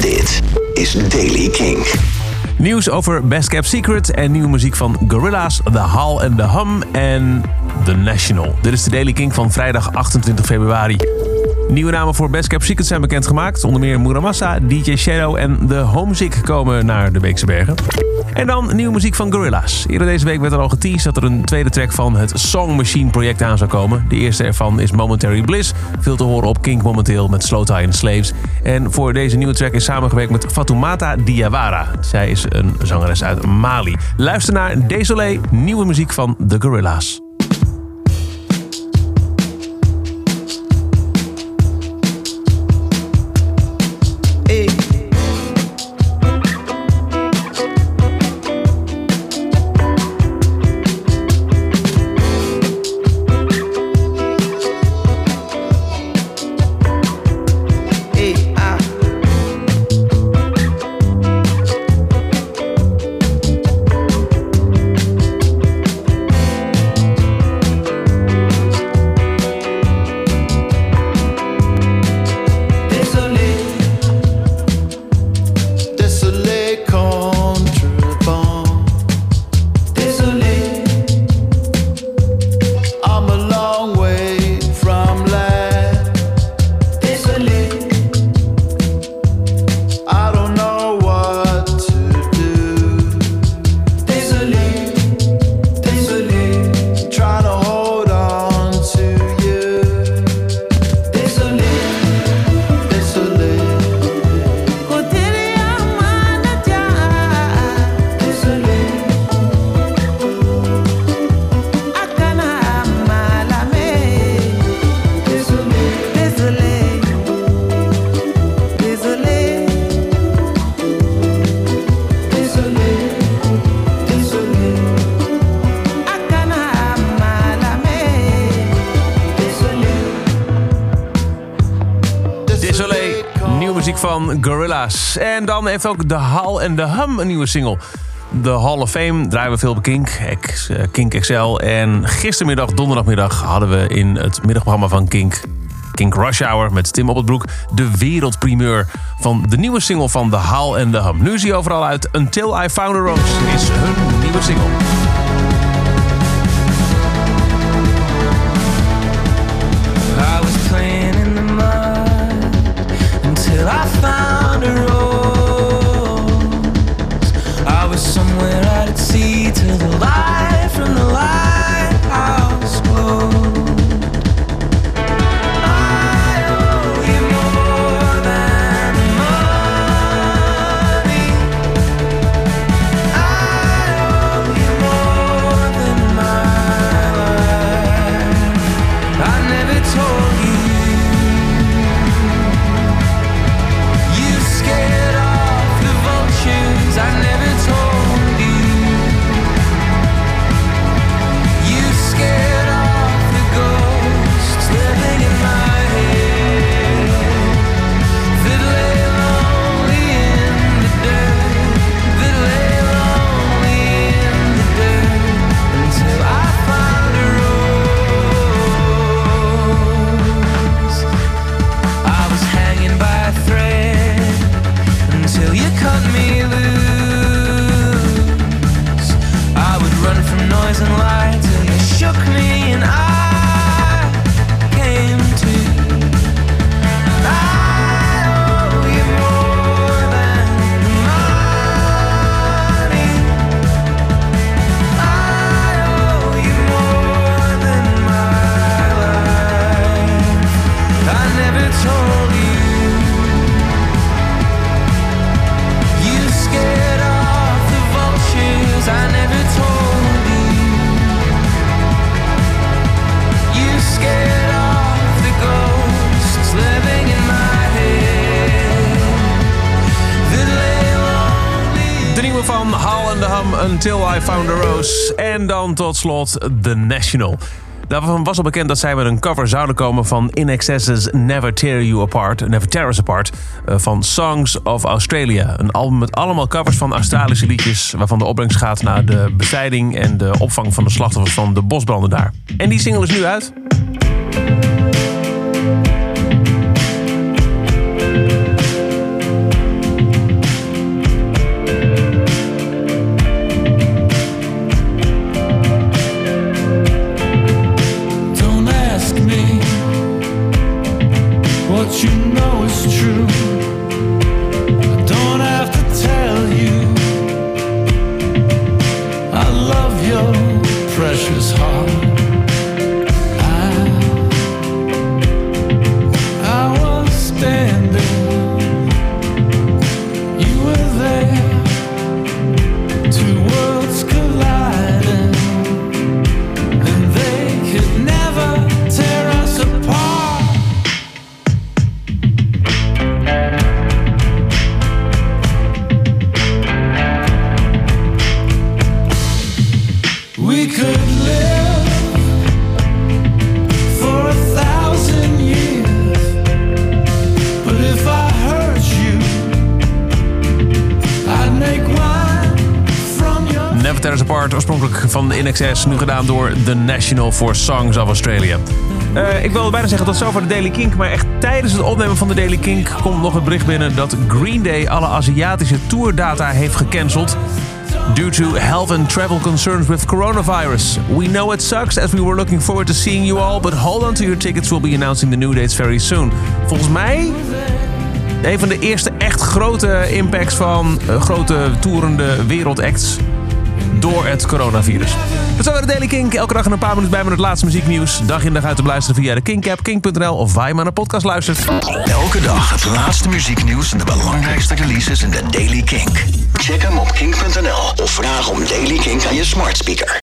Dit is Daily King. Nieuws over Best Kept Secret en nieuwe muziek van Gorillaz, The Hall and the Hum en The National. Dit is de Daily King van vrijdag 28 februari. Nieuwe namen voor Best Kept Secret zijn bekendgemaakt. Onder meer Muramasa, DJ Shadow en The Homesick komen naar de Beekse Bergen. En dan nieuwe muziek van Gorillaz. Eerder deze week werd er al geteased dat er een tweede track van het Song Machine project aan zou komen. De eerste ervan is Momentary Bliss. Veel te horen op Kink momenteel met Slow Tie and Slaves. En voor deze nieuwe track is samengewerkt met Fatoumata Diawara. Zij is een zangeres uit Mali. Luister naar Désolé, nieuwe muziek van The Gorillaz. Van Gorillaz. En dan heeft ook The Hall and the Hum een nieuwe single. De Hall of Fame draaien we veel op Kink, Ex, uh, Kink XL. En gistermiddag, donderdagmiddag, hadden we in het middagprogramma van Kink... Kink Rush Hour met Tim Broek de wereldprimeur van de nieuwe single van The Hall and the Hum. Nu is hij overal uit. Until I Found a Rose is hun nieuwe single. Van Hall Hum Until I Found a Rose. En dan tot slot The National. Daarvan was al bekend dat zij met een cover zouden komen van In Excess's Never Tear You Apart, Never Tear Us Apart, eh, van Songs of Australia. Een album met allemaal covers van Australische liedjes, waarvan de opbrengst gaat naar de bestrijding en de opvang van de slachtoffers van de bosbranden daar. En die single is nu uit. precious heart. Apart, oorspronkelijk van In Excess, nu gedaan door The National for Songs of Australia. Uh, ik wilde bijna zeggen tot zover de Daily Kink, maar echt tijdens het opnemen van de Daily Kink komt nog het bericht binnen dat Green Day alle Aziatische tourdata heeft gecanceld. Due to health and travel concerns with coronavirus. We know it sucks as we were looking forward to seeing you all, but hold on to your tickets. We'll be announcing the new dates very soon. Volgens mij een van de eerste echt grote impacts van uh, grote toerende wereldacts door het coronavirus. Dat zijn we de Daily Kink. Elke dag een paar minuten bij met het laatste muzieknieuws. Dag in dag uit te luisteren via de Kink-app, kink.nl of waar je maar naar podcast luistert. Elke dag het laatste muzieknieuws en de belangrijkste releases in de Daily Kink. Check hem op kink.nl of vraag om Daily Kink aan je smart speaker.